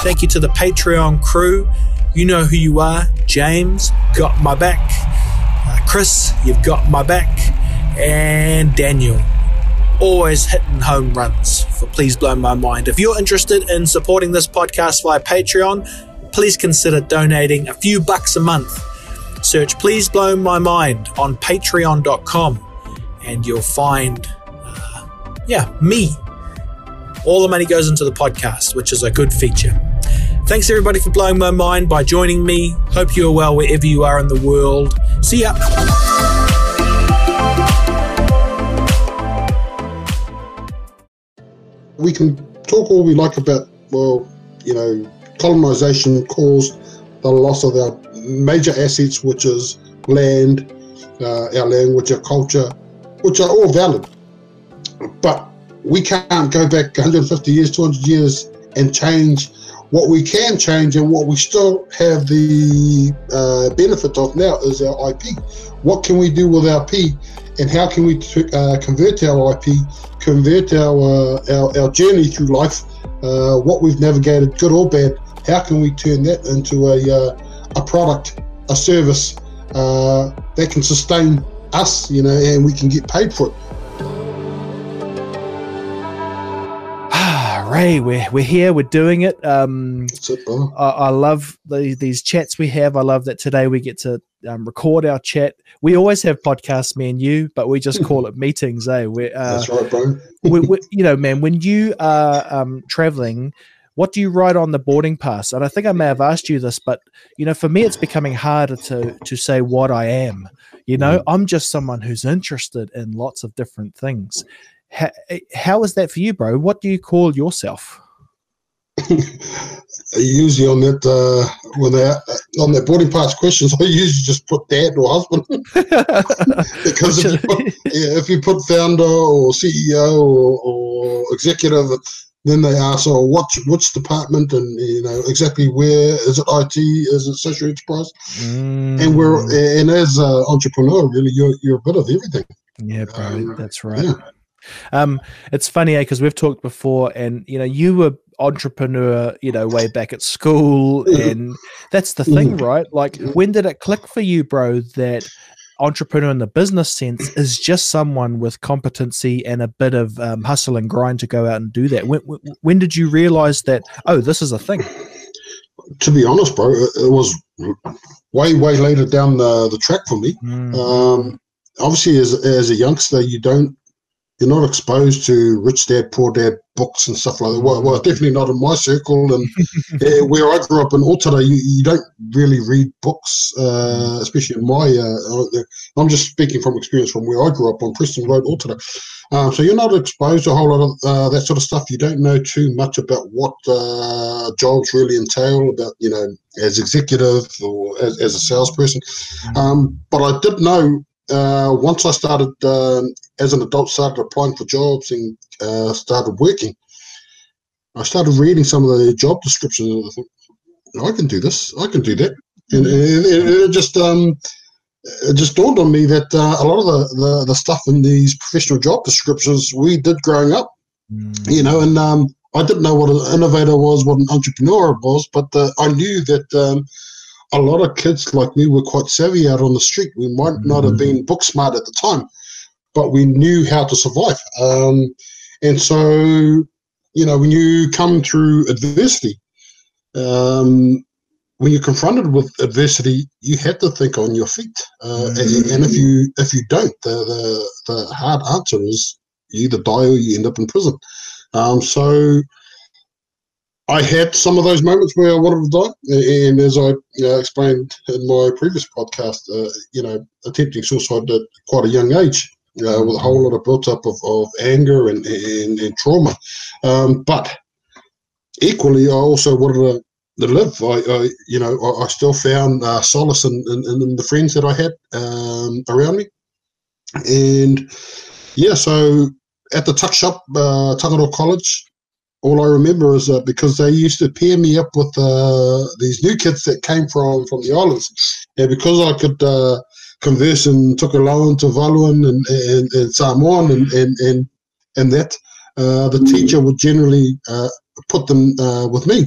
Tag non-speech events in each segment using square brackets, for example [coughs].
Thank you to the Patreon crew. You know who you are. James, got my back. Uh, Chris, you've got my back. And Daniel, always hitting home runs for Please Blow My Mind. If you're interested in supporting this podcast via Patreon, please consider donating a few bucks a month. Search Please Blow My Mind on patreon.com and you'll find, uh, yeah, me. All the money goes into the podcast, which is a good feature. Thanks everybody for blowing my mind by joining me. Hope you are well wherever you are in the world. See ya. we can talk all we like about, well, you know, colonization caused the loss of our major assets, which is land, uh, our language, our culture, which are all valid. But we can't go back 150 years, 200 years and change what we can change and what we still have the uh, benefit of now is our IP. What can we do with our IP and how can we uh, convert our IP, convert our, uh, our, our journey through life, uh, what we've navigated, good or bad, how can we turn that into a, uh, a product, a service uh, that can sustain us, you know, and we can get paid for it. Ray, we're, we're here, we're doing it. Um, I, I, love the, these chats we have. I love that today we get to um, record our chat. We always have podcasts, me and you, but we just call it [laughs] meetings, eh? we uh, That's right, bro. we, we, you know, man, when you are um, traveling, what do you write on the boarding pass? And I think I may have asked you this, but you know, for me, it's becoming harder to to say what I am. You know, mm. I'm just someone who's interested in lots of different things. How, how is that for you, bro? What do you call yourself? [laughs] usually on that uh, when they uh, on that boarding pass questions, [laughs] I usually just put dad or husband [laughs] because if you, put, yeah, if you put founder or CEO or, or executive, then they ask, "Oh, what which department and you know exactly where is it? IT? Is it social enterprise?" Mm. And we're and as an entrepreneur, really, you're you're a bit of everything. Yeah, bro, um, that's right. Yeah. Um, it's funny, eh? Because we've talked before, and you know, you were entrepreneur, you know, way back at school, [laughs] and that's the thing, right? Like, when did it click for you, bro? That entrepreneur in the business sense is just someone with competency and a bit of um, hustle and grind to go out and do that. When, when did you realize that? Oh, this is a thing. To be honest, bro, it was way, way later down the, the track for me. Mm. Um, obviously, as as a youngster, you don't you're not exposed to rich dad, poor dad books and stuff like that. Well, well definitely not in my circle. And [laughs] uh, where I grew up in Otara, you, you don't really read books, uh, especially in my. Uh, I'm just speaking from experience from where I grew up on Preston Road, Otara. Um, so you're not exposed to a whole lot of uh, that sort of stuff. You don't know too much about what uh, jobs really entail, about you know, as executive or as, as a salesperson. Mm. Um, but I did know uh, once I started um, as an adult, started applying for jobs and uh, started working. I started reading some of the job descriptions, and I thought, I can do this. I can do that, and, and, and it just um, it just dawned on me that uh, a lot of the, the, the stuff in these professional job descriptions we did growing up, mm. you know, and um, I didn't know what an innovator was, what an entrepreneur was, but uh, I knew that um, a lot of kids like me were quite savvy out on the street. We might mm-hmm. not have mm. been book smart at the time, but we knew how to survive. Um, and so, you know, when you come through adversity, um, when you're confronted with adversity, you have to think on your feet. Uh, mm-hmm. and, if you if you don't, the, the, the hard answer is you either die or you end up in prison. Um, so I had some of those moments where I wanted to die, and as I uh, explained in my previous podcast, uh, you know, attempting suicide at quite a young age, uh, with a whole lot of built up of, of anger and, and, and trauma. Um, but equally, I also wanted to, to live. I, I, you know, I, I still found uh, solace in, in, in, the friends that I had um, around me, and yeah, so at the tuck shop, uh, College, all I remember is uh, because they used to pair me up with uh, these new kids that came from from the islands, and because I could uh, converse and Tokelauan Tuvaluan and, and, and Samoan and and and, and that, uh, the teacher would generally uh, put them uh, with me,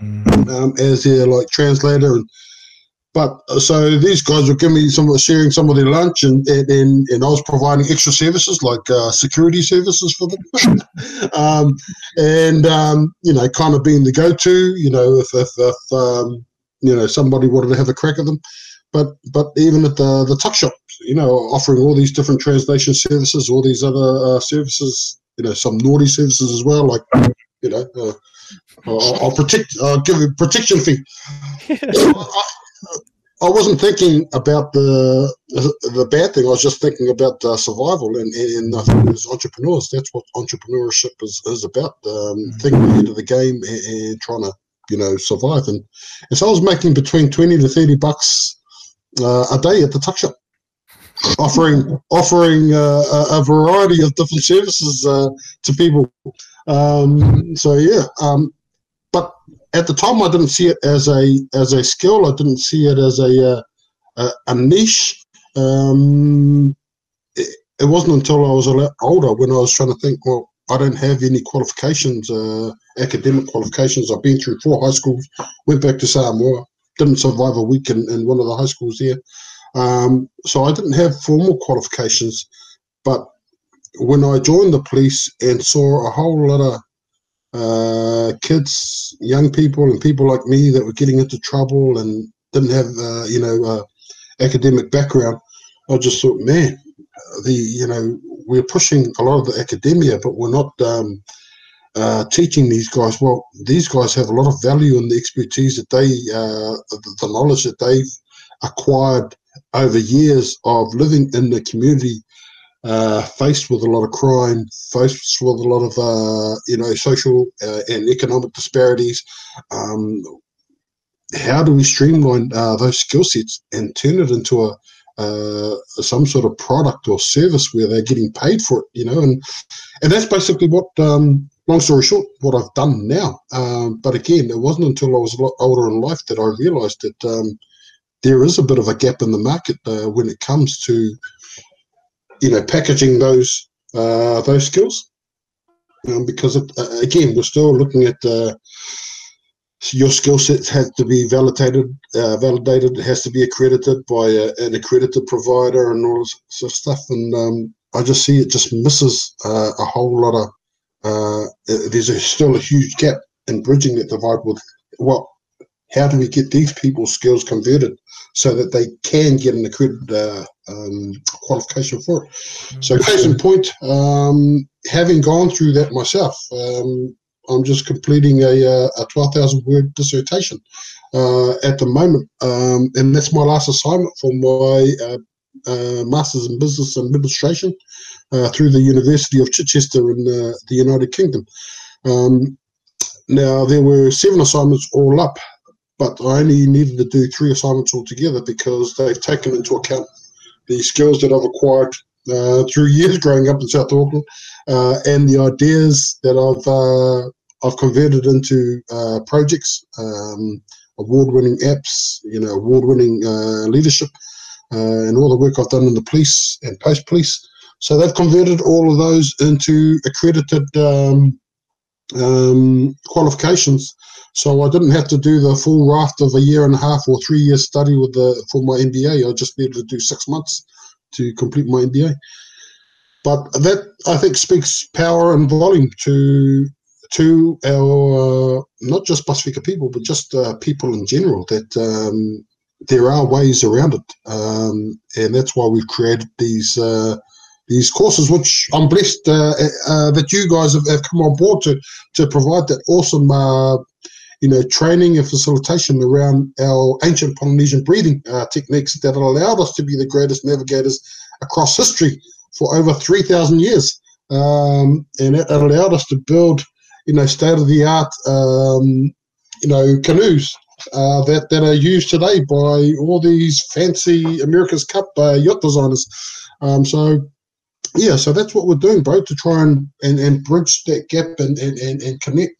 mm. um, as their like translator and but uh, so these guys were giving me some sharing some of their lunch, and and, and I was providing extra services like uh, security services for them, [laughs] um, and um, you know, kind of being the go-to. You know, if if, if um, you know somebody wanted to have a crack at them, but but even at the the tuck shop, you know, offering all these different translation services, all these other uh, services, you know, some naughty services as well, like you know. Uh, I'll, I'll protect. I'll give you protection fee. [laughs] I, I wasn't thinking about the the bad thing. I was just thinking about uh, survival and, and I think as entrepreneurs, that's what entrepreneurship is, is about. Um, mm. thinking ahead of the game and, and, trying to, you know, survive. And, and so I was making between 20 to 30 bucks a day at the tuck shop, offering offering uh, a, a, variety of different services uh, to people. Um, so yeah, um, but at the time I didn't see it as a as a skill. I didn't see it as a uh, a, a niche. Um, it, it, wasn't until I was a lot older when I was trying to think. Well, I don't have any qualifications, uh, academic qualifications. I've been through four high schools. Went back to Samoa. Didn't survive a week in, in one of the high schools there. Um, so I didn't have formal qualifications. But when I joined the police and saw a whole lot of uh, kids, young people, and people like me that were getting into trouble and didn't have, uh, you know, uh, academic background. I just thought, man, the you know, we're pushing a lot of the academia, but we're not um, uh, teaching these guys. Well, these guys have a lot of value in the expertise that they, uh, the, knowledge that they've acquired over years of living in the community uh, faced with a lot of crime, faced with a lot of uh, you know social uh, and economic disparities. Um, how do we streamline those skill sets and turn it into a uh, some sort of product or service where they're getting paid for it? You know, and and that's basically what. Um, long story short, what I've done now. Um, but again, it wasn't until I was a lot older in life that I realised that um, there is a bit of a gap in the market uh, when it comes to you know, packaging those uh, those skills. Um, because it, uh, again, we're still looking at uh, your skill set has to be validated. Uh, validated. It has to be accredited by a, an accredited provider and all this sort of stuff. And um, I just see it just misses uh, a whole lot of. Uh, there's a, still a huge gap in bridging that divide with what how do we get these people's skills converted so that they can get an accredited uh, um, qualification for it? So, case in point, um, having gone through that myself, um, I'm just completing a, uh, a 12,000 word dissertation uh, at the moment, um, and that's my last assignment for my uh, uh, Masters in Business Administration uh, through the University of Chichester in the United Kingdom. Um, now, there were seven assignments all up, but I only needed to do three assignments altogether because they've taken into account the skills that I've acquired uh, through years growing up in South Auckland uh, and the ideas that I've uh, I've converted into uh, projects, um, award-winning apps, you know, award-winning uh, leadership, uh, and all the work I've done in the police and post-police. So they've converted all of those into accredited um, um, qualifications so I didn't have to do the full raft of a year and a half or three years study with the for my MBA. I just needed to do six months to complete my MBA. But that I think speaks power and volume to to our uh, not just Pasifika people, but just uh, people in general. That um, there are ways around it, um, and that's why we've created these uh, these courses, which I'm blessed uh, uh, that you guys have, have, come on board to to provide that awesome uh, you know, training and facilitation around our ancient Polynesian breathing uh, techniques that allowed us to be the greatest navigators across history for over 3,000 years. Um, and it, allowed us to build, you know, state of the art, um, you know, canoes uh, that, that are used today by all these fancy America's Cup uh, yacht designers. Um, so, yeah, so that's what we're doing, bro, to try and, and, and bridge that gap and, and, and, and connect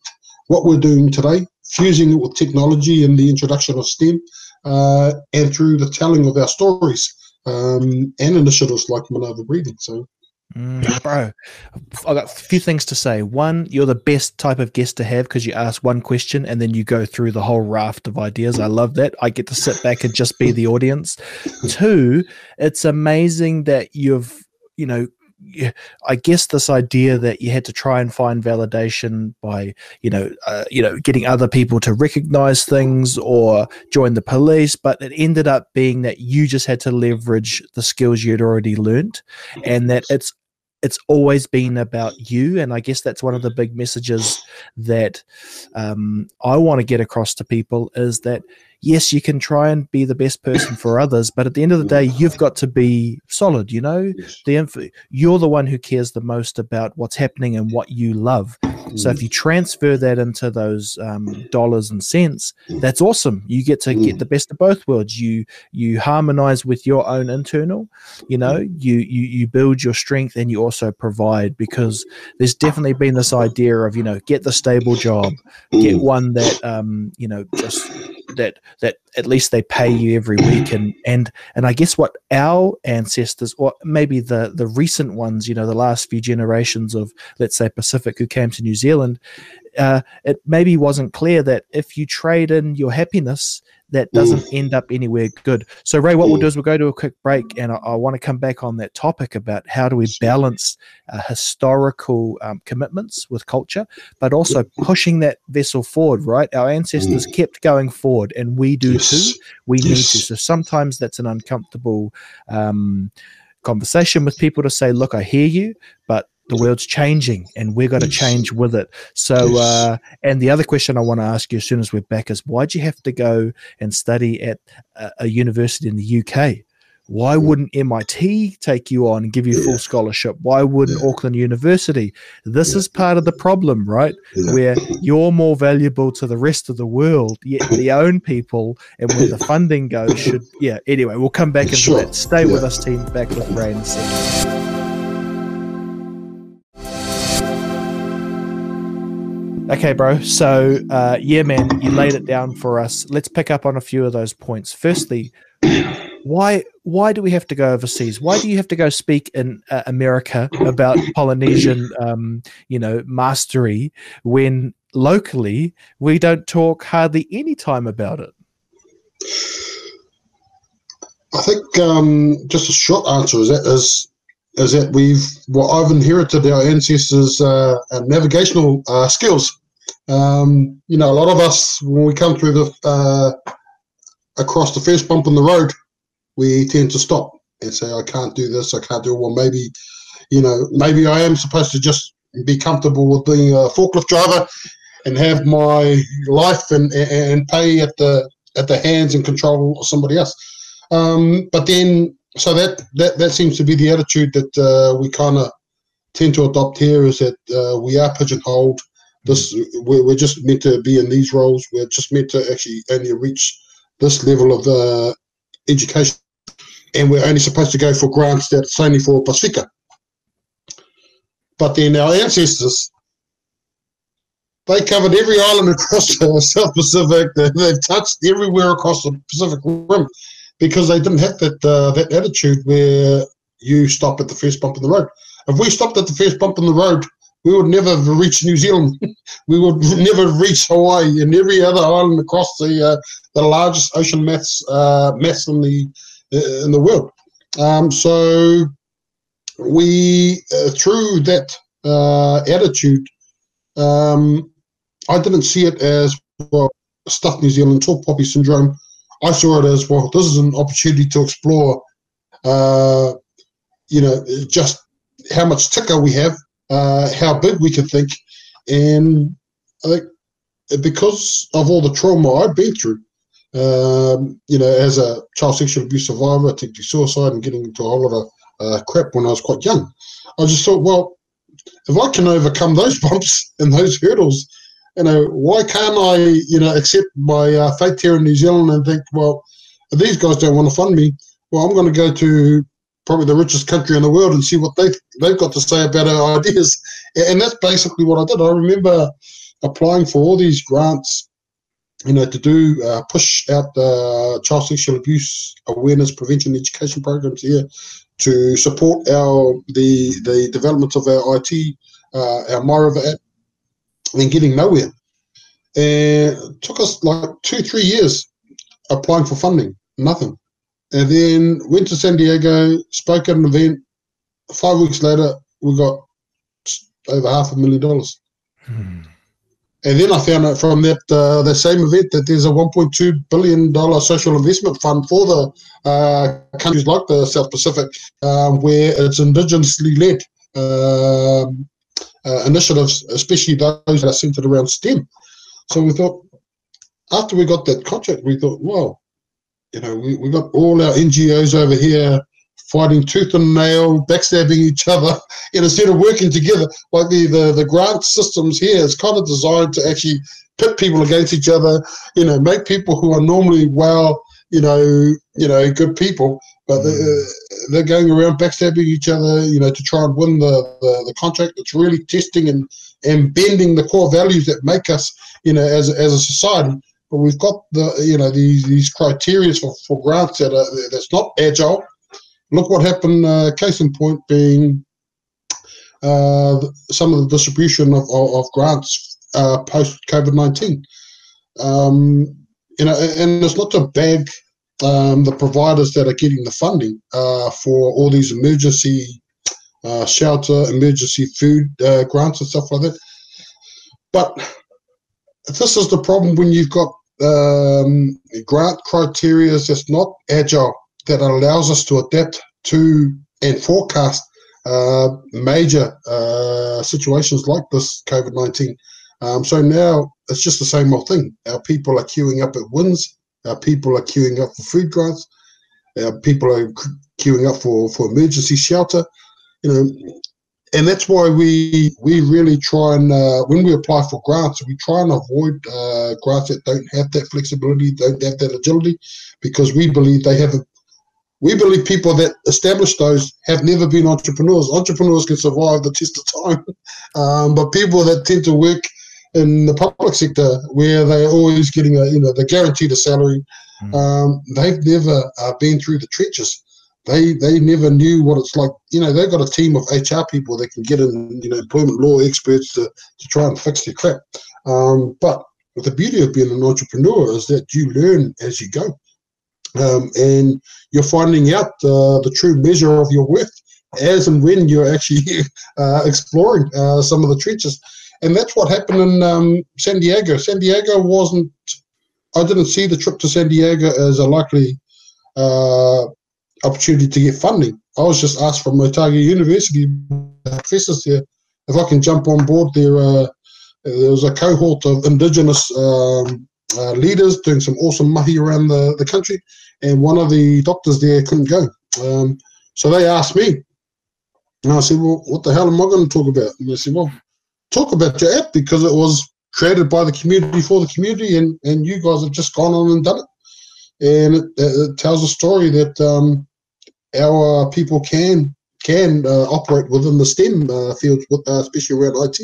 what we're doing today fusing it with technology and the introduction of STEM, uh, and through the telling of our stories um, and initiatives like Manawa Breathing. So, Mm, bro, I got a few things to say. One, you're the best type of guest to have because you ask one question and then you go through the whole raft of ideas. I love that. I get to sit back and just be the audience. [laughs] Two, it's amazing that you've, you know, I guess this idea that you had to try and find validation by, you know, uh, you know, getting other people to recognize things or join the police, but it ended up being that you just had to leverage the skills you'd already learned, and that it's it's always been about you and i guess that's one of the big messages that um, i want to get across to people is that yes, you can try and be the best person for [coughs] others, but at the end of the day, you've got to be solid. You know, the inf- you're the one who cares the most about what's happening and what you love. So if mm. you transfer that into those um, dollars and cents, that's awesome. You get to get mm. the best of both worlds. You you harmonize with your own internal. You know, mm. you you you build your strength and you also provide because there's definitely been this idea of you know get the stable job, get one that um, you know just that that at least they pay you every week. And and and I guess what our ancestors or maybe the the recent ones you know the last few generations of let's say Pacific who came to New Zealand uh, it maybe wasn't clear that if you trade in your happiness that doesn't mm. end up anywhere good. So, Ray, what mm. we'll do is we'll go to a quick break, and I, I want to come back on that topic about how do we balance uh, historical um, commitments with culture, but also pushing that vessel forward. Right, our ancestors mm. kept going forward, and we do yes. too. We yes. need to. So sometimes that's an uncomfortable. Um, conversation with people to say, look, I hear you, but the world's changing and we're got to change with it. So, uh, and the other question I want to ask you as soon as we're back is why'd you have to go and study at a, a university in the UK? Why wouldn't MIT take you on and give you full scholarship? Why wouldn't Auckland University? This is part of the problem, right? Where you're more valuable to the rest of the world, yet the [laughs] own people and where the funding goes should, yeah. Anyway, we'll come back into sure. that. Stay yeah. with us, team. Back with Ray Okay, bro. So, uh, yeah, man, you laid it down for us. Let's pick up on a few of those points. Firstly, why why do we have to go overseas? Why do you have to go speak in uh, America about Polynesian, um, you know, mastery when locally we don't talk hardly any time about it? I think um, just a short answer is that is is that we've well I've inherited our ancestors' uh, navigational uh, skills. Um, you know, a lot of us when we come through the uh, across the first bump in the road, we tend to stop and say, "I can't do this. I can't do it." Well, maybe you know, maybe I am supposed to just be comfortable with being a forklift driver and have my life and and pay at the at the hands and control of somebody else. Um, but then so that, that that seems to be the attitude that uh, we kind of tend to adopt here is that uh, we are pigeonholed. This we're, we're, just meant to be in these roles. We're just meant to actually only reach this level of uh, education, and we're only supposed to go for grants that's only for Pacifica. But then our ancestors, they covered every island across the [laughs] South Pacific. They, they've touched everywhere across the Pacific Rim because they didn't have that uh, that attitude where you stop at the first bump in the road. If we stopped at the first bump in the road, we would never reach New Zealand. [laughs] we would [laughs] never reach Hawaii and every other island across the uh, the largest ocean mass uh, mass in the uh, in the world. Um, so we uh, through that uh, attitude, um, I didn't see it as well stuff New Zealand tall poppy syndrome I saw it as well. This is an opportunity to explore, uh, you know, just how much ticker we have, uh, how big we can think, and I think because of all the trauma I've been through, um, you know, as a child sexual abuse survivor, attempting suicide and getting into a whole lot of uh, crap when I was quite young, I just thought, well, if I can overcome those [laughs] bumps and those hurdles you know, why can't I, you know, accept my uh, fate here in New Zealand and think, well, these guys don't want to fund me, well, I'm going to go to probably the richest country in the world and see what they they've got to say about our [laughs] ideas. And that's basically what I did. I remember applying for all these grants, you know, to do uh, push out the child sexual abuse awareness prevention education programs here to support our the the development of our IT, uh, our MyRiver app, and getting nowhere. And it took us like two, three years applying for funding, nothing. And then went to San Diego, spoke at an event. Five weeks later, we got over half a million dollars. Hmm. And then I found out from that uh, the same event that there's a 1.2 billion dollar social investment fund for the uh, countries like the South Pacific, um, where it's indigenously led um, uh, initiatives, especially those that are centered around STEM. So we thought, after we got that contract, we thought, well, you know, we, we got all our NGOs over here fighting tooth and nail, backstabbing each other, [laughs] and instead of working together, like the, the, the grant systems here is kind of designed to actually pit people against each other, you know, make people who are normally well, you know, you know, good people, but they're, mm. They're going around backstabbing each other, you know, to try and win the, the, the contract. It's really testing and, and bending the core values that make us, you know, as, as a society. But we've got the, you know, these these criteria for, for grants that are that's not agile, look what happened. Uh, case in point being uh, some of the distribution of, of, of grants uh, post COVID nineteen. Um, you know, and it's not to bag um, the providers that are getting the funding uh, for all these emergency uh, shelter, emergency food uh, grants and stuff like that. But this is the problem when you've got um, grant criteria that's not agile that allows us to adapt to and forecast uh, major uh, situations like this COVID 19. Um, so now it's just the same old thing. Our people are queuing up at WINZ, our people are queuing up for food grants, our people are queuing up for, for emergency shelter. You know, and that's why we we really try and uh, when we apply for grants, we try and avoid uh, grants that don't have that flexibility, don't have that agility, because we believe they have a we believe people that establish those have never been entrepreneurs. Entrepreneurs can survive the test of time, [laughs] um, but people that tend to work in the public sector where they're always getting a you know they're guaranteed a salary, mm. um, they've never uh, been through the trenches. They they never knew what it's like. You know they've got a team of HR people that can get in you know employment law experts to, to try and fix their crap. Um, but the beauty of being an entrepreneur is that you learn as you go. Um, and you're finding out uh, the true measure of your worth as and when you're actually [laughs] uh, exploring uh, some of the trenches. And that's what happened in um, San Diego. San Diego wasn't, I didn't see the trip to San Diego as a likely uh, opportunity to get funding. I was just asked from Otago University professors there if I can jump on board their. Uh, there was a cohort of Indigenous um, uh, leaders doing some awesome mahi around the, the country and one of the doctors there couldn't go. Um, so they asked me, and I said, "Well, what the hell am I going to talk about?" And they said, "Well, talk about your app because it was created by the community for the community, and and you guys have just gone on and done it." And it, it tells a story that um, our people can can uh, operate within the STEM uh, fields, with, uh, especially around IT.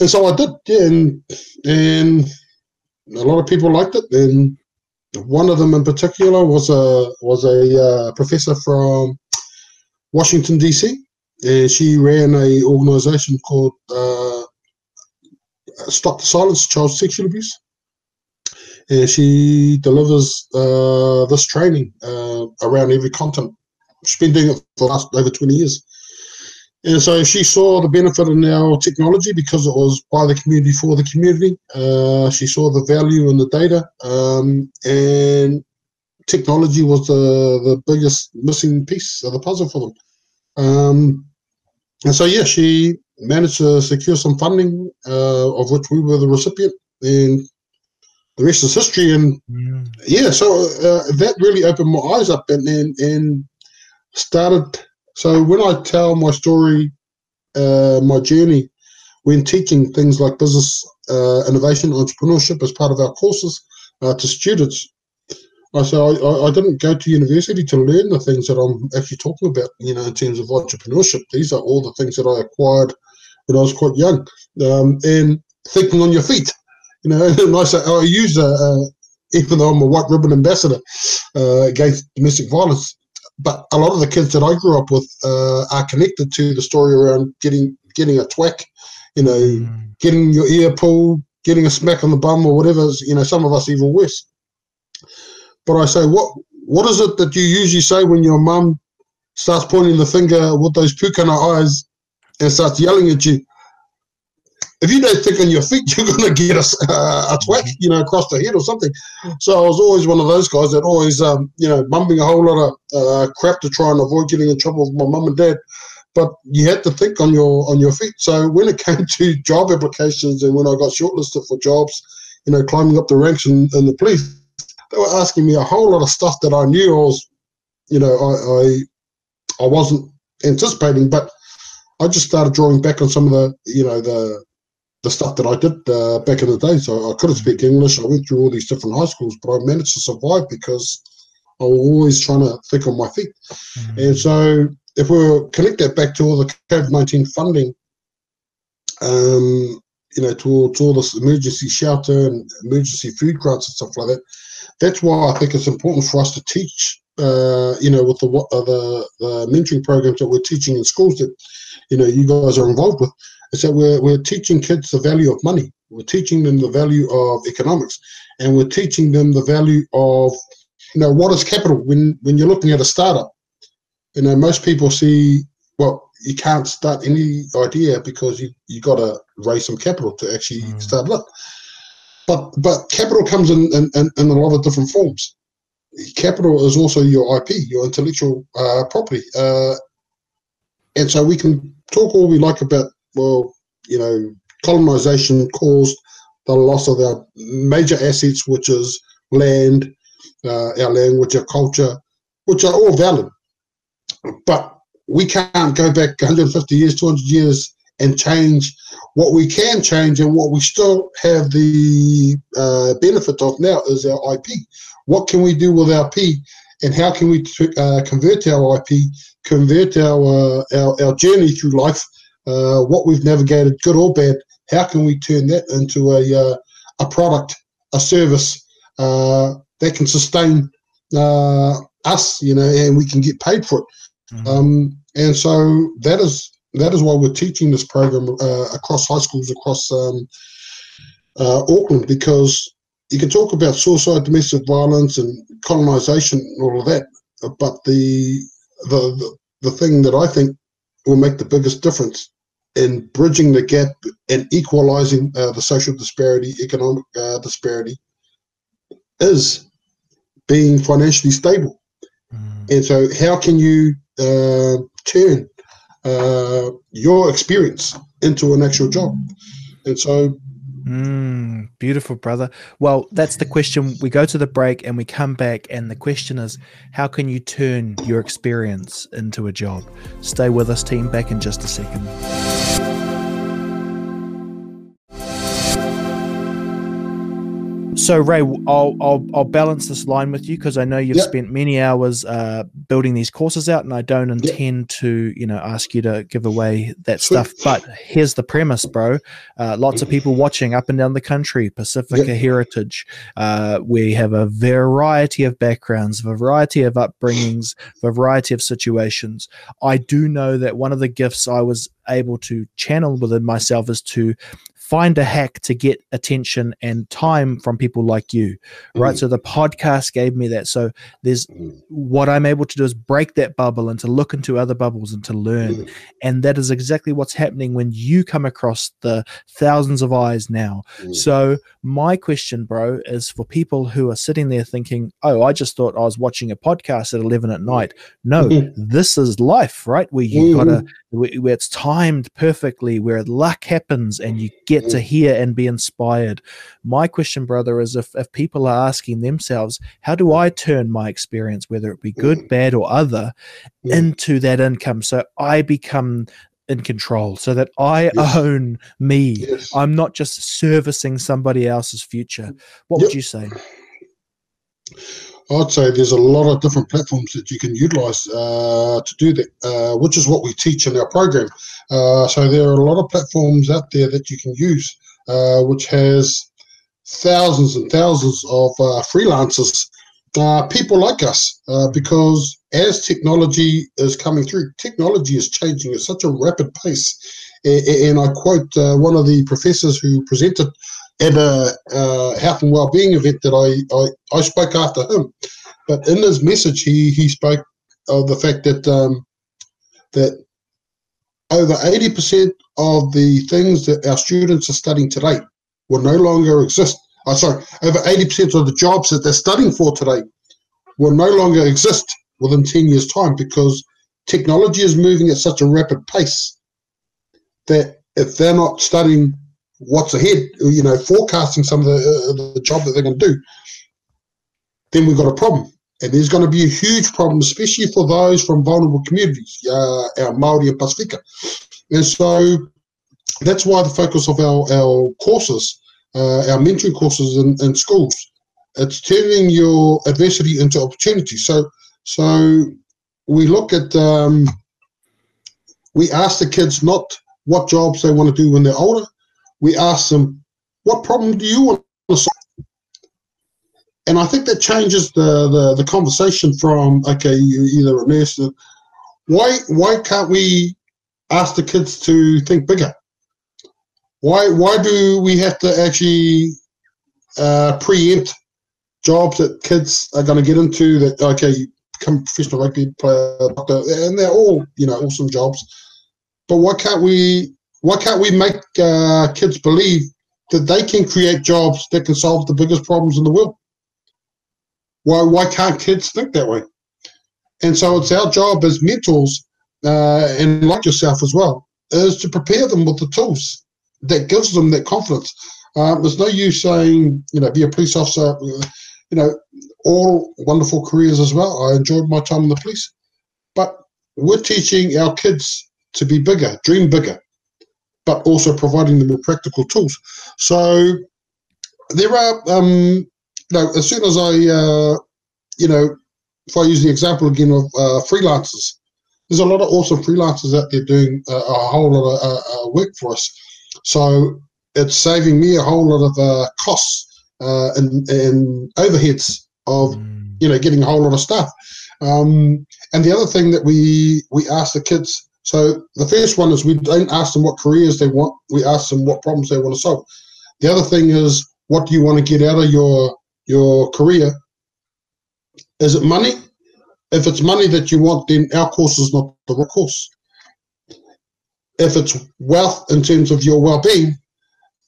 And so I did, yeah, and and a lot of people liked it, and one of them in particular was a was a uh, professor from Washington D.C. and she ran a organization called uh, Stop the Silence Child Sexual Abuse, and she delivers uh, this training uh, around every continent. She's been doing it for the last over twenty years. And so she saw the benefit in our technology because it was by the community for the community. Uh, she saw the value in the data, um, and technology was the, the biggest missing piece of the puzzle for them. Um, and so, yeah, she managed to secure some funding, uh, of which we were the recipient, and the rest is history. And yeah, so uh, that really opened my eyes up and, and, and started so when I tell my story, uh, my journey, when teaching things like business uh, innovation, entrepreneurship as part of our courses uh, to students, I say I, I, didn't go to university to learn the things that I'm actually talking about. You know, in terms of entrepreneurship, these are all the things that I acquired when I was quite young, um, and thinking on your feet. You know, [laughs] and I say I use a, a even though I'm a white ribbon ambassador uh, against domestic violence, but a lot of the kids that I grew up with uh, are connected to the story around getting getting a twack, you know, mm. getting your ear pulled, getting a smack on the bum or whatever. You know, some of us even worse. But I say, what what is it that you usually say when your mum starts pointing the finger with those pukana eyes and starts yelling at you? if you don't think on your feet, [laughs] you're going to get a, uh, a twack, you know, across the head or something. So I was always one of those guys that always, um, you know, mumbling a whole lot of uh, crap to try and avoid getting in trouble with my mum and dad. But you had to think on your on your feet. So when it came to job applications and when I got shortlisted for jobs, you know, climbing up the ranks in, in the police, they were asking me a whole lot of stuff that I knew I was, you know, I I, I wasn't anticipating, but I just started drawing back on some of the, you know, the the stuff that I did uh, back in the day. So I couldn't speak English. I went through all these different high schools, but I managed to survive because I was always trying to think on my feet. Mm-hmm. And so if we connect that back to all the COVID 19 funding, um, you know, towards all this emergency shelter and emergency food grants and stuff like that, that's why I think it's important for us to teach, uh, you know, with the, uh, the, the mentoring programs that we're teaching in schools that, you know, you guys are involved with is that we're, we're teaching kids the value of money. We're teaching them the value of economics, and we're teaching them the value of, you know, what is capital when when you're looking at a startup. You know, most people see, well, you can't start any idea because you you got to raise some capital to actually mm. start up. But but capital comes in, in, in, in a lot of different forms. Capital is also your IP, your intellectual uh, property, uh, and so we can talk all we like about well, you know, colonization caused the loss of our major assets, which is land, uh, our language, our culture, which are all valid. But we can't go back 150 years, 200 years and change what we can change and what we still have the uh, benefit of now is our IP. What can we do with our IP and how can we uh, convert our IP, convert our, uh, our, our journey through life uh, what we've navigated, good or bad, how can we turn that into a uh, a product, a service uh, that can sustain uh, us, you know, and we can get paid for it. Mm-hmm. Um, and so that is that is why we're teaching this program uh, across high schools across um, Auckland because you can talk about suicide, domestic violence, and colonization, and all of that, but the the the, the thing that I think will make the biggest difference in bridging the gap and equalizing uh, the social disparity, economic uh, disparity, is being financially stable. Mm. And so, how can you uh, turn uh, your experience into an actual job? And so, Mm, beautiful, brother. Well, that's the question. We go to the break and we come back, and the question is how can you turn your experience into a job? Stay with us, team. Back in just a second. So Ray, I'll I'll, I'll balance this line with you because I know you've yep. spent many hours uh, building these courses out, and I don't intend yep. to you know ask you to give away that stuff. But here's the premise, bro. Uh, lots of people watching up and down the country, Pacifica yep. Heritage. Uh, we have a variety of backgrounds, a variety of upbringings, a variety of situations. I do know that one of the gifts I was able to channel within myself is to find a hack to get attention and time from people like you right mm. so the podcast gave me that so there's mm. what i'm able to do is break that bubble and to look into other bubbles and to learn mm. and that is exactly what's happening when you come across the thousands of eyes now mm. so my question bro is for people who are sitting there thinking oh i just thought i was watching a podcast at 11 at night no [laughs] this is life right where you gotta mm-hmm. where it's timed perfectly where luck happens and you get get to hear and be inspired. My question, brother, is if, if people are asking themselves, how do I turn my experience, whether it be good, mm. bad, or other, into that income so I become in control so that I yes. own me. Yes. I'm not just servicing somebody else's future. What yep. would you say? I'd say there's a lot of different platforms that you can utilize uh, to do that, uh, which is what we teach in our program. Uh, so there are a lot of platforms out there that you can use, uh, which has thousands and thousands of uh, freelancers uh, people like us because as technology is coming through, technology is changing at such a rapid pace. And I quote one of the professors who presented at a uh, health and well-being event that I, I, I, spoke after him. But in his message, he, he spoke of the fact that um, that over 80% of the things that our students are studying today will no longer exist. Oh, sorry, over 80% of the jobs that they're studying for today will no longer exist within 10 years' time because technology is moving at such a rapid pace that if they're not studying what's ahead, you know, forecasting some of the, uh, the job that they're going to do, then we've got a problem. And there's going to be a huge problem, especially for those from vulnerable communities, uh, our Maori and Pasifika. And so that's why the focus of our, our courses, uh, our mentoring courses in, in schools, it's turning your adversity into opportunity. So, so we look at, um, we ask the kids not what jobs they want to do when they're older. We ask them, what problem do you want to solve? And I think that changes the, the, the conversation from, okay, you either a nurse, why, why can't we ask the kids to think bigger? Why, why do we have to actually uh, preempt jobs that kids are going to get into that okay you become professional rugby player doctor and they're all you know awesome jobs but why can't we why can't we make uh, kids believe that they can create jobs that can solve the biggest problems in the world why why can't kids think that way and so it's our job as mentors uh, and like yourself as well is to prepare them with the tools that gives them that confidence um, there's no use saying, you know, be a police officer you know, all wonderful careers as well. I enjoyed my time in the police. But we're teaching our kids to be bigger, dream bigger, but also providing them with practical tools. So there are, um, you know, as soon as I, uh, you know, if I use the example again of uh, freelancers, there's a lot of awesome freelancers out there doing uh, a whole lot of uh, uh, work for us. So it's saving me a whole lot of uh, costs uh, and, and overheads of mm. you know getting a whole lot of stuff. Um, and the other thing that we we ask the kids. So the first one is we don't ask them what careers they want. We ask them what problems they want to solve. The other thing is what do you want to get out of your your career? Is it money? If it's money that you want, then our course is not the right course. If it's wealth in terms of your well-being,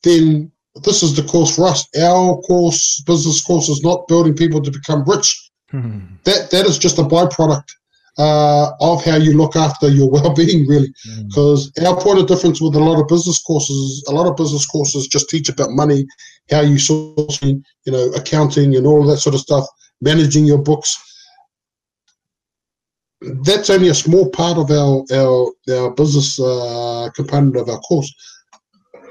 then this is the course for us. Our course, business course, is not building people to become rich. Hmm. That that is just a byproduct uh, of how you look after your [laughs] well-being, really. Because hmm. our point of difference with a lot of business courses, a lot of business courses just teach about money, how you source, you know, accounting and all that sort of stuff, managing your books. That's only a small part of our our, our business uh, component of our course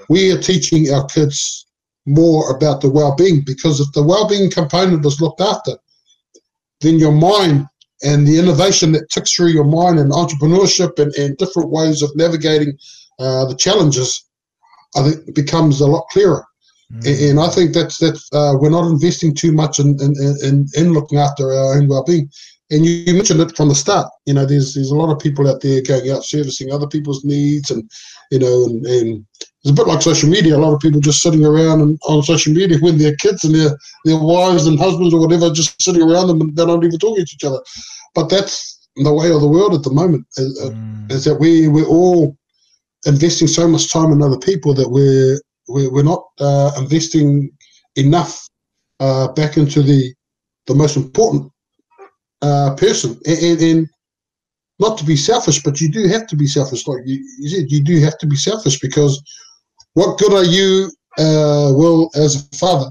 we are teaching our kids more about the well-being because if the well-being component is looked after, then your mind and the innovation that ticks through your mind and entrepreneurship and, and different ways of navigating uh, the challenges, I think becomes a lot clearer. Mm. And I think that's that's uh, we're not investing too much in in, in in looking after our own well-being. And you mentioned it from the start. You know, there's there's a lot of people out there going out servicing other people's needs, and you know, and, and it's a bit like social media. A lot of people just sitting around and on social media with their kids and their, their wives and husbands or whatever, just sitting around them and they're not even talking to each other. But that's the way of the world at the moment. Is, mm. is that we we're all investing so much time in other people that we're we're, we're not uh, investing enough uh, back into the the most important uh, person. And, and, and not to be selfish, but you do have to be selfish. Like you, you said, you do have to be selfish because what good are you, uh, Will, as a father,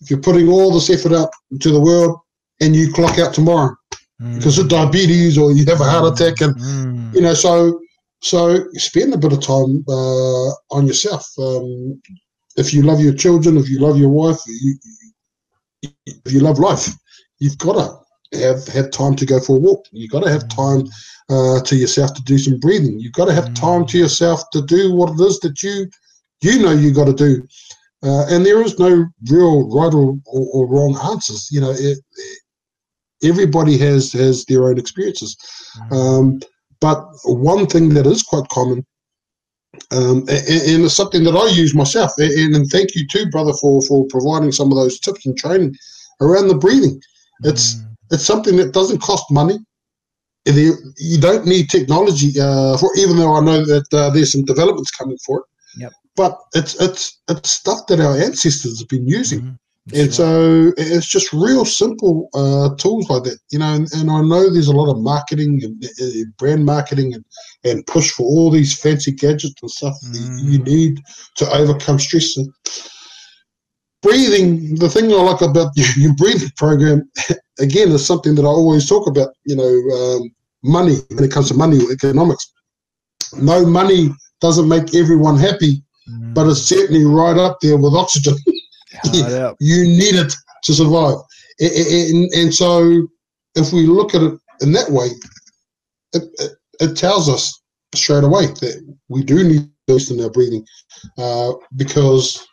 if you're putting all this effort out to the world and you clock out tomorrow mm. because of diabetes or you have a heart attack, and mm. you know, so so spend a bit of time uh, on yourself. Um, if you love your children, if you love your wife, you, if you love life, you've got to have have time to go for a walk. You've got to have mm. time uh, to yourself to do some breathing. You've got to have time to mm. yourself to do what it is that you you know you got to do. uh, and there is no real right or, or, or wrong answers. You know, it, everybody has has their own experiences. Mm-hmm. Um, but one thing that is quite common, um, and, and, it's something that I use myself, and, and, thank you too, brother, for for providing some of those tips and training around the breathing. It's mm. It's something that doesn't cost money. You don't need technology uh, for, even though I know that uh, there's some developments coming for it. Yep. But it's it's it's stuff that our ancestors have been using. Mm-hmm and so it's just real simple uh, tools like that, you know. And, and, I know there's a lot of marketing and uh, brand marketing and, and push for all these fancy gadgets and stuff mm. you need to overcome stress. And breathing, the thing I like about [laughs] your breathing program, again, it's something that I always talk about. You know, um, money when it comes to money or economics. No money doesn't make everyone happy, mm. but it's certainly right up there with oxygen. [laughs] [laughs] you need it to survive. And, and, and, so, if we look at it in that way, it, it, it, tells us straight away that we do need boost in our breathing uh, because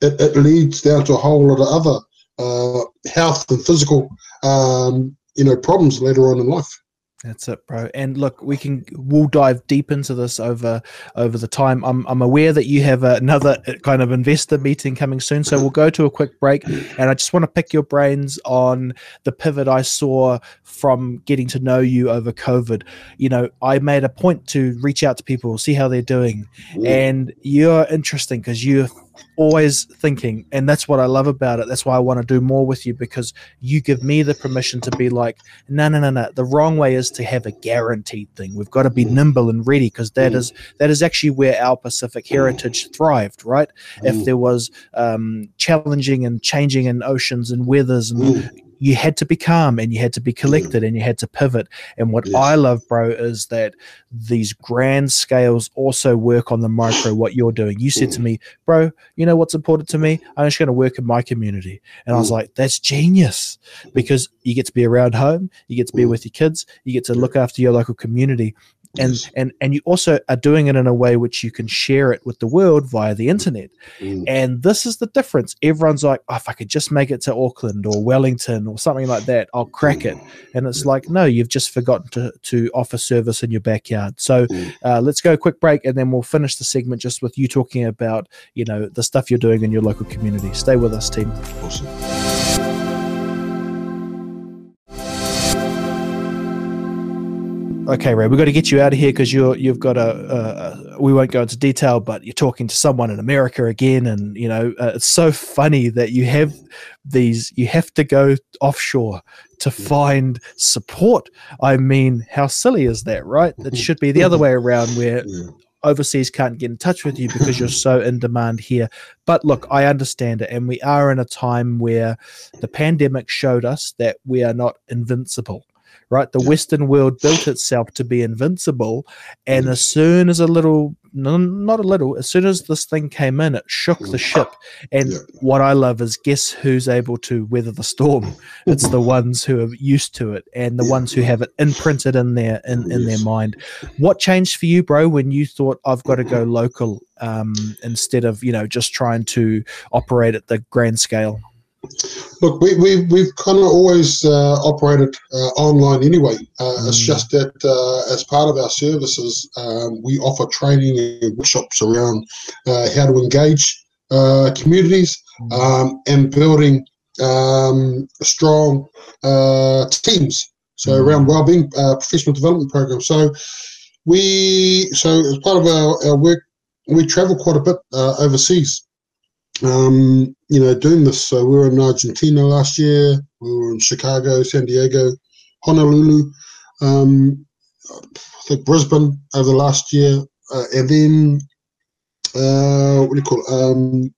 it, it, leads down to a whole lot of other uh, health and physical, um, you know, problems later on in life. That's it, bro. And look, we can we'll dive deep into this over over the time. I'm I'm aware that you have another kind of investor meeting coming soon, so we'll go to a quick break. And I just want to pick your brains on the pivot I saw from getting to know you over COVID. You know, I made a point to reach out to people, see how they're doing, and you're interesting because you always thinking and that's what i love about it that's why i want to do more with you because you give me the permission to be like no no no no the wrong way is to have a guaranteed thing we've got to be mm. nimble and ready because that mm. is that is actually where our pacific heritage thrived right if mm. there was um, challenging and changing in oceans and weathers and you had to be calm and you had to be collected and you had to pivot. And what yes. I love, bro, is that these grand scales also work on the micro, what you're doing. You said to mm. me, bro, you know what's important to me? I'm just going to work in my community. And I was mm. like, that's genius because you get to be around home, you get to be mm. with your kids, you get to look after your local community and yes. and and you also are doing it in a way which you can share it with the world via the internet mm. and this is the difference everyone's like oh, if i could just make it to auckland or wellington or something like that i'll crack mm. it and it's like no you've just forgotten to to offer service in your backyard so mm. uh, let's go a quick break and then we'll finish the segment just with you talking about you know the stuff you're doing in your local community stay with us team awesome okay, Ray, we've got to get you out of here because you're you've got a. Uh, we won't go into detail, but you're talking to someone in America again, and you know uh, it's so funny that you have these. You have to go offshore to find support. I mean, how silly is that, right? It should be the other way around, [laughs] where overseas can't get in touch with you because you're so in demand here. But look, I understand it. And we are in a time where the pandemic showed us that we are not invincible right? The Western world built itself to be invincible, and mm-hmm. as soon as a little, not a little, as soon as this thing came in, it shook the mm. ship. And yeah. what I love is guess who's able to weather the storm? It's the [laughs] ones who are used to it, and the yeah. ones who have it imprinted in their in, in their mind. What changed for you, bro, when you thought I've got to go mm-hmm. local um, instead of you know just trying to operate at the grand scale? Look, we, we, we've kind of always uh, operated uh, online anyway. Uh, mm. It's just that uh, as part of our services, um, we offer training and workshops around uh, how to engage uh, communities mm. um, and building um, strong teams. So mm. around wellbeing, professional development programs. So we, so as part of our, our work, we travel quite a bit overseas um, you know, doing this. So we were in Argentina last year. We were in Chicago, San Diego, Honolulu, um, I think Brisbane over the last year, uh, and then uh, what do you call it? Um,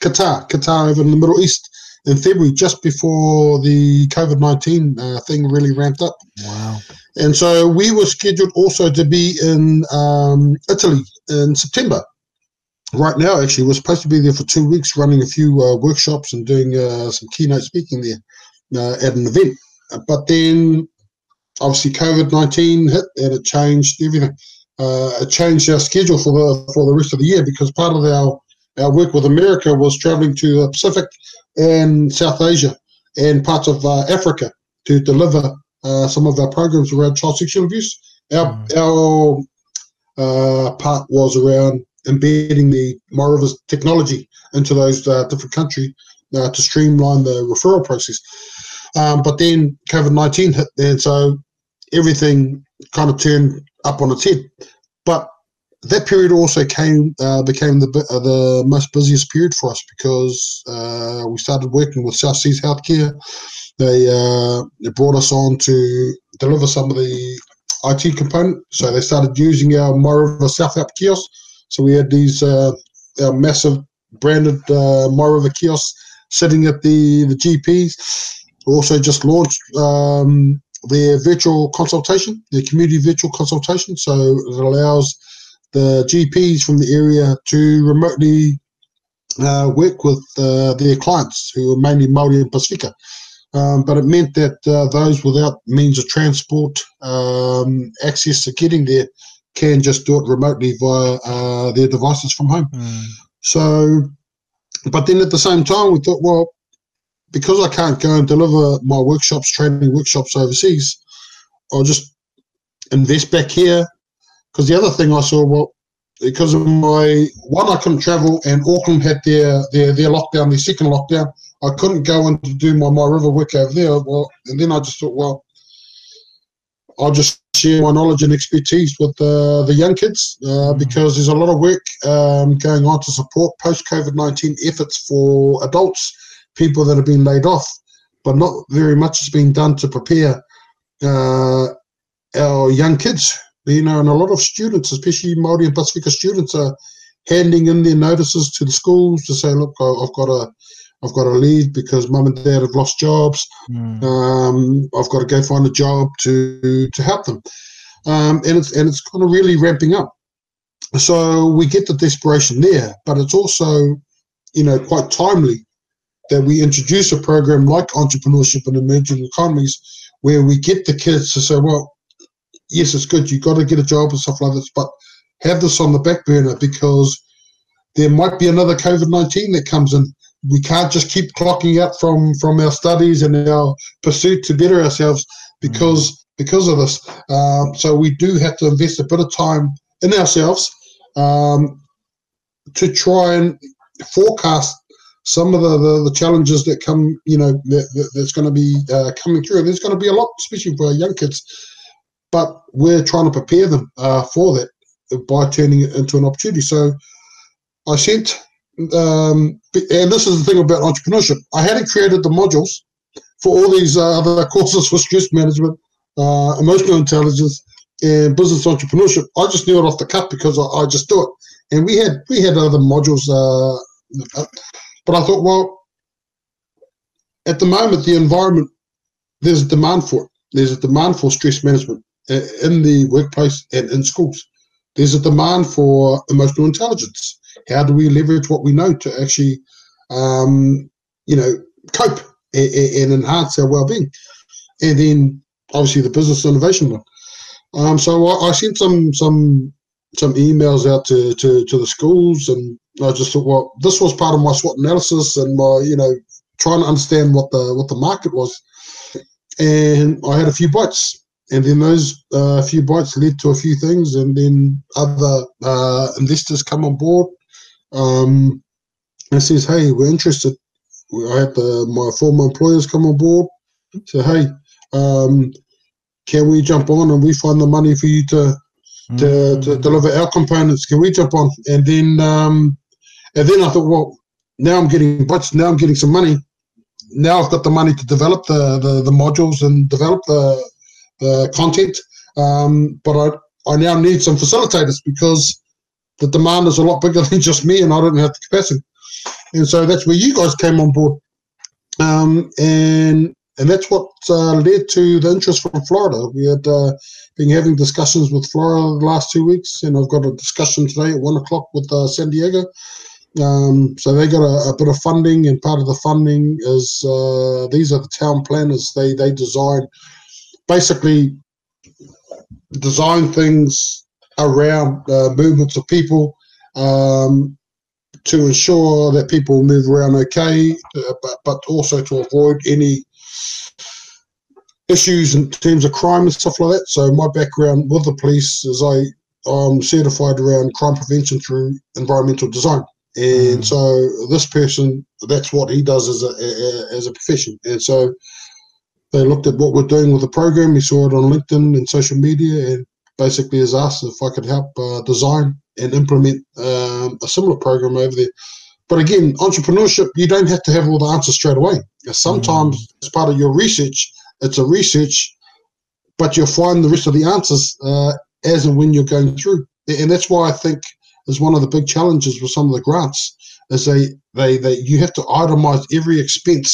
Qatar, Qatar over in the Middle East in February, just before the COVID nineteen uh, thing really ramped up. Wow! And so we were scheduled also to be in um, Italy in September right now, actually, we're supposed to be there for two weeks, running a few uh, workshops and doing uh, some keynote speaking there uh, at an event. But then, obviously, COVID nineteen hit and it changed everything. Uh, it changed our schedule for the for the rest of the year because part of our our work with America was traveling to the Pacific and South Asia and parts of uh, Africa to deliver uh, some of our programs around child sexual abuse. Our, mm. our uh, part was around embedding the Moirivas technology into those uh, different countries uh, to streamline the referral process. Um, but then COVID 19 hit, and so everything kind of turned up on its head. But that period also came uh, became the uh, the most busiest period for us because uh, we started working with South Seas Healthcare. They, uh, they brought us on to deliver some of the IT component. So they started using our Moiriva South App kiosks. So we had these uh, massive branded uh, kiosks sitting at the the GPs. Also just launched um, their virtual consultation, their community virtual consultation. So it allows the GPs from the area to remotely uh, work with uh, their clients who are mainly Maori and Pacifica. Um, but it meant that uh, those without means of transport um, access to getting there can just do it remotely via uh, their devices from home. Mm. So, but then at the same time, we thought, well, because I can't go and deliver my workshops, training workshops overseas, I'll just invest back here because the other thing I saw, well, because of my one, I couldn't travel, and Auckland had their their their lockdown, their second lockdown. I couldn't go and do my Moiriva work over there. Well, and then I just thought, well, I'll just share my knowledge and expertise with uh, the young kids uh, mm-hmm. because there's a lot of work um, going on to support post COVID 19 efforts for adults, people that have been laid off, but not very much has been done to prepare uh, our young kids you know, and a lot of students, especially Māori and Pacifica students, are handing in their notices to the schools to say, look, I've got to, I've got to leave because mum and dad have lost jobs. Mm. Um, I've got to go find a job to to help them, um, and it's and it's kind of really ramping up. So we get the desperation there, but it's also, you know, quite timely that we introduce a program like entrepreneurship and emerging economies, where we get the kids to say, well, yes, it's good. You've got to get a job and stuff like this, but have this on the back burner because there might be another COVID 19 that comes in. We can't just keep clocking out from, from our studies and our pursuit to better ourselves because mm. because of this. Um, so we do have to invest a bit of time in ourselves um, to try and forecast some of the, the, the, challenges that come, you know, that, that that's going to be uh, coming through. There's going to be a lot, especially for our young kids, but we're trying to prepare them uh, for that by turning it into an opportunity. So I sent, um, and this is the thing about entrepreneurship. I hadn't created the modules for all these uh, other [laughs] courses for stress management, uh, emotional intelligence, and business entrepreneurship. I just knew it off the cuff because I, I just do it. And we had we had other modules, uh, but I thought, well, at the moment, the environment there's a demand for it. There's a demand for stress management. Uh, in the workplace and in schools. There's a demand for emotional intelligence. How do we leverage what we know to actually, um, you know, cope and, and, enhance our well-being? And then obviously the business innovation one. Um, so I, I, sent some some some emails out to, to, to the schools, and I just thought, well, this was part of my SWOT analysis and my, you know, trying to understand what the what the market was. And I had a few bites and then those uh, few bites led to a few things, and then other uh, investors come on board um, and says, "Hey, we're interested." I had the, my former employers come on board, say, "Hey, um, can we jump on and we find the money for you to to, mm. to deliver our components? Can we jump on?" And then um, and then I thought, well, now I'm getting bites. Now I'm getting some money. Now I've got the money to develop the, the, the modules and develop the the content. Um, but I, I now need some facilitators because the demand is a lot bigger [laughs] than just me and I don't have the capacity. And so that's where you guys came on board. Um, and and that's what uh, led to the interest from Florida. We had uh, been having discussions with Florida the last two weeks, and I've got a discussion today at one o'clock with uh, San Diego. Um, so they got a, a, bit of funding, and part of the funding is uh, these are the town planners. They they design basically design things around uh, movements of people, um, to ensure that people move around okay, uh, but, but also to avoid any issues in terms of crime and stuff like that. So my background with the police is I I'm certified around crime prevention through environmental design, and mm. so this person that's what he does as a as a profession, and so they looked at what we're doing with the program. He saw it on LinkedIn and social media, and basically has asked if I could help uh, design and implement um, a similar program over there. But again, entrepreneurship, you don't have to have all the answers straight away. Sometimes, mm. as part of your research, it's a research, but you'll find the rest of the answers uh, as and when you're going through. And that's why I think is one of the big challenges with some of the grants is they they, they you have to itemize every expense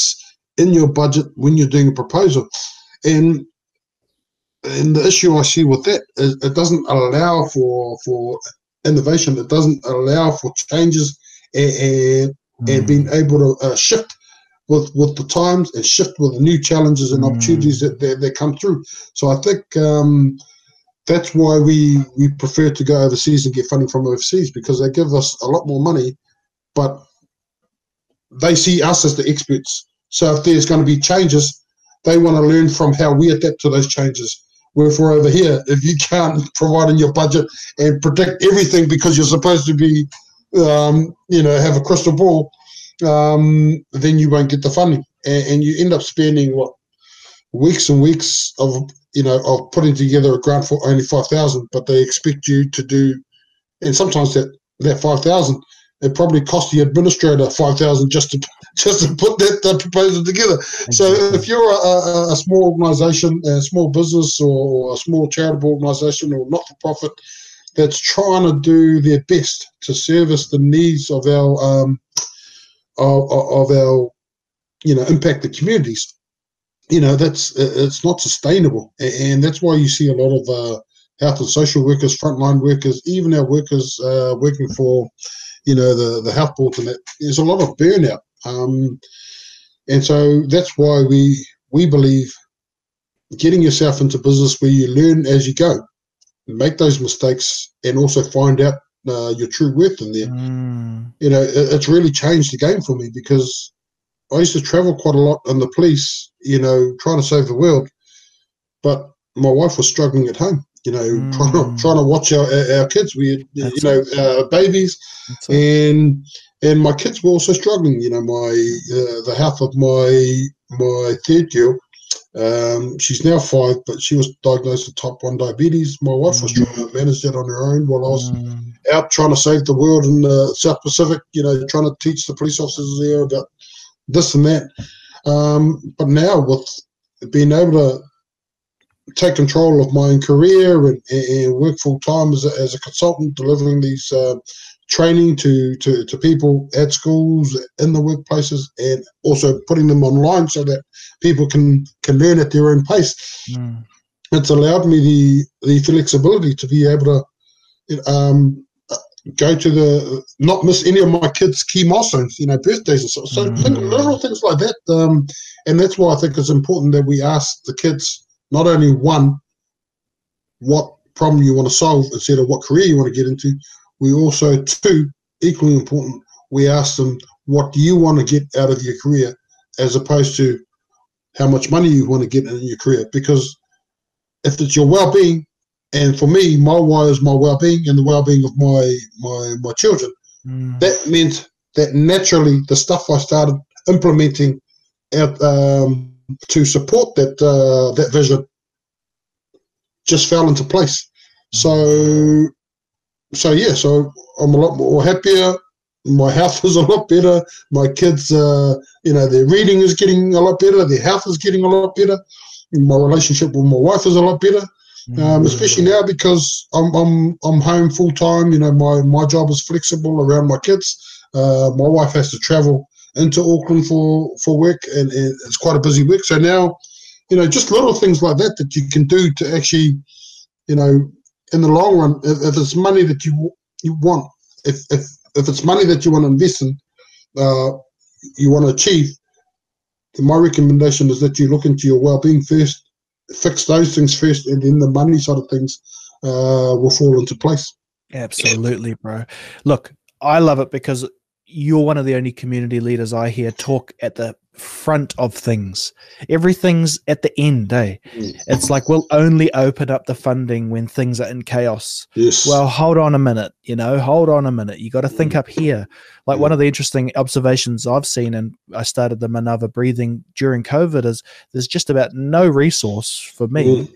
in your budget when you're doing a proposal. And and the issue I see with that is it doesn't allow for for innovation. It doesn't allow for changes and and, mm. and being able to uh, shift with with the times and shift with the new challenges and mm. opportunities that, that, that come through. So I think um, that's why we we prefer to go overseas and get funding from overseas because they give us a lot more money, but they see us as the experts. So if there's going to be changes, they want to learn from how we adapt to those changes. Where for over here, if you can't provide in your budget and predict everything because you're supposed to be, um, you know, have a crystal ball, um, then you won't get the funding, and, and you end up spending what weeks and weeks of you know of putting together a grant for only five thousand, but they expect you to do, and sometimes that that five thousand it probably cost the administrator five thousand just to just to put that, that proposal together. So if you're a, a, small organisation, a small business, or a small charitable organisation, or not for profit that's trying to do their best to service the needs of our um, of, of our you know impact the communities, you know that's it's not sustainable, and that's why you see a lot of uh, health and social workers, frontline workers, even our workers uh, working for you know the the health boards and that there's a lot of burnout um, and so that's why we we believe getting yourself into business where you learn as you go make those mistakes and also find out uh, your true worth in there mm. you know it, it's really changed the game for me because i used to travel quite a lot in the police you know trying to save the world but my wife was struggling at home you know, mm. trying to trying to watch our our kids. We you know uh, babies, and and my kids were also struggling. You know, my uh, the health of my my third girl. Um, she's now five, but she was diagnosed with type one diabetes. My wife mm. was trying to manage that on her own while I was mm. out trying to save the world in the South Pacific. You know, trying to teach the police officers there about this and that. Um, but now with being able to take control of my own career and, and work full time as a, as a consultant, delivering these uh, training to, to, to people at schools, in the workplaces, and also putting them online so that people can, can learn at their own pace. Mm. It's allowed me the, the flexibility to be able to um, go to the not miss any of my kids' key milestones, you know, birthdays and so. So mm. little things like that, um, and that's why I think it's important that we ask the kids not only one, what problem you want to solve instead of what career you want to get into, we also, two, equally important, we ask them, what do you want to get out of your career as opposed to how much money you want to get in your career? Because if it's your well being, and for me, my why is my well being and the well being of my, my, my children, mm. that meant that naturally the stuff I started implementing at, um, to support that uh, that vision just fell into place. So, so yeah, so I'm a lot more happier. My health [laughs] is a lot better. My kids, uh, you know, their reading is getting a lot better. Their health is getting a lot better. My relationship with my wife is a lot better. Um, especially now because I'm I'm I'm home full time. You know, my my job is flexible around my kids. Uh, my wife has to travel into Auckland for for work, and, and, it's quite a busy week. So now, you know, just little things like that that you can do to actually, you know, in the long run, if, if it's money that you you want, if if if it's money that you want to invest in, uh, you want to achieve, my recommendation is that you look into your well-being first, fix those things first, and then the money side of things uh, will fall into place. Absolutely, bro. Look, I love it because you're one of the only community leaders I hear talk at the front of things. Everything's at the end, eh? Mm. It's like we'll only open up the funding when things are in chaos. Yes. Well, hold on a minute, you know, hold on a minute. You got to think mm. up here. Like mm. one of the interesting observations I've seen, and I started the Manava breathing during COVID, is there's just about no resource for me.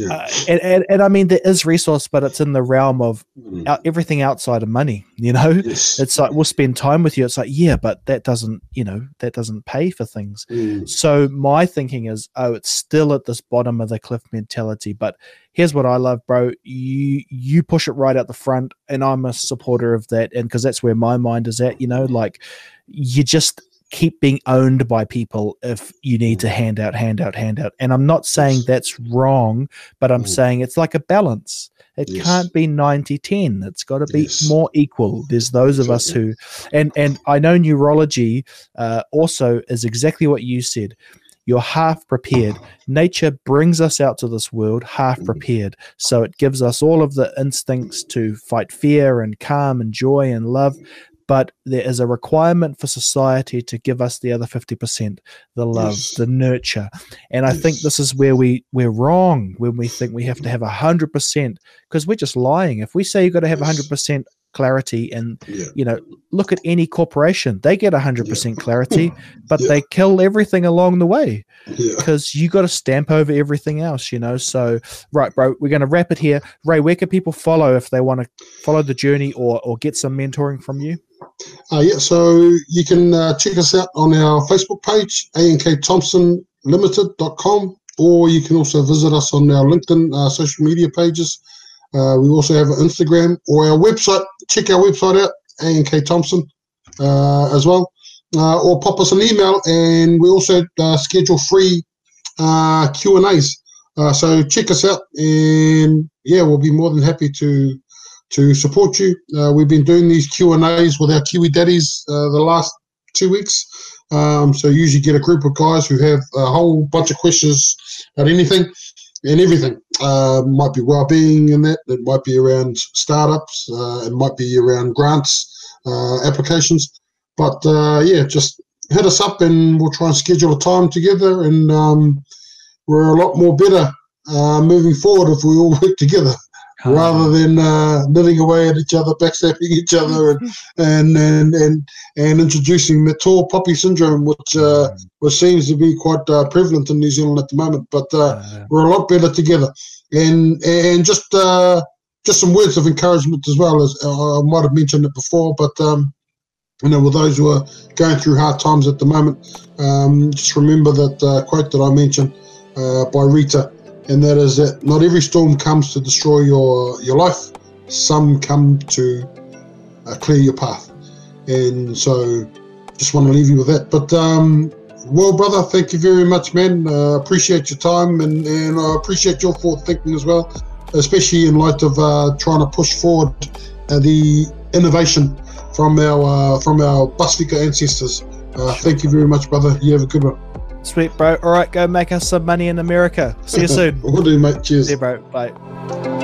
Yeah. Uh, and, and, and I mean there is resource, but it's in the realm of mm. out, everything outside of money. [laughs] You know, yes. it's like we'll spend time with you. It's like yeah, but that doesn't you know that doesn't pay for things. Mm. So my thinking is, oh, it's still at this bottom of the cliff mentality. But here's what I love, bro. You you push it right out the front, and I'm a supporter of that, and because that's where my mind is at. You know, like you just keep being owned by people if you need to mm. hand out, hand out, hand out. And I'm not saying that's wrong, but I'm mm. saying it's like a balance. It yes. can't be 90 10. It's got to be yes. more equal. There's those of us who, and, and I know neurology uh, also is exactly what you said. You're half prepared. Nature brings us out to this world half mm. prepared. So it gives us all of the instincts to fight fear and calm and joy and love but there is a requirement for society to give us the other 50% the love yes. the nurture and yes. i think this is where we we're wrong when we think we have to have 100% because we're just lying if we say you've got to have yes. 100% clarity and yeah. you know look at any corporation they get 100 yeah. [laughs] clarity but yeah. they kill everything along the way because you got to stamp over everything else you know so right bro we're going to wrap it here ray where can people follow if they want to follow the journey or or get some mentoring from you uh, yeah, so you can uh, check us out on our Facebook page, ankthomsonlimited.com, or you can also visit us on our LinkedIn uh, social media pages. Uh, we also have an Instagram or our website. Check our website out, ANK Thompson, uh, as well. Uh, or pop us an email, and we also schedule free Q and A's. so check us out, and yeah, we'll be more than happy to to support you. Uh, we've been doing these Q and A's with our Kiwi Daddies uh, the last two weeks. Um, so you usually get a group of guys who have a whole bunch of questions about anything and everything. Uh, might be well-being in that. It might be around startups. Uh, it might be around grants, uh, applications. But uh, yeah, just hit us up and we'll try and schedule a time together. And um, we're a lot more better moving forward if we all work together rather than uh, knitting away at each other, backstabbing each other, and [laughs] and and and, and introducing mature puppy syndrome, which uh, mm. which seems to be quite uh, prevalent in New Zealand at the moment. But uh, we're a lot better together, and and just uh, just some words of encouragement as well as uh, I might have mentioned it before, but. Um, you know, with those who are going through hard times at the moment, um, just remember that quote that I mentioned by Rita and that is that not every storm comes to destroy your your life. Some come to uh, clear your path, and so just want to leave you with that. But um, well, brother, thank you very much, man. Uh, appreciate your time, and and I appreciate your forward thinking as well, especially in light of uh, trying to push forward uh, the innovation from our uh, from our Pasifika ancestors. Uh, thank you very much, brother. You have a good one. Sweet, bro. All right, go make us some money in America. See you soon. [laughs] We'll do, mate. Cheers. See you, bro. Bye.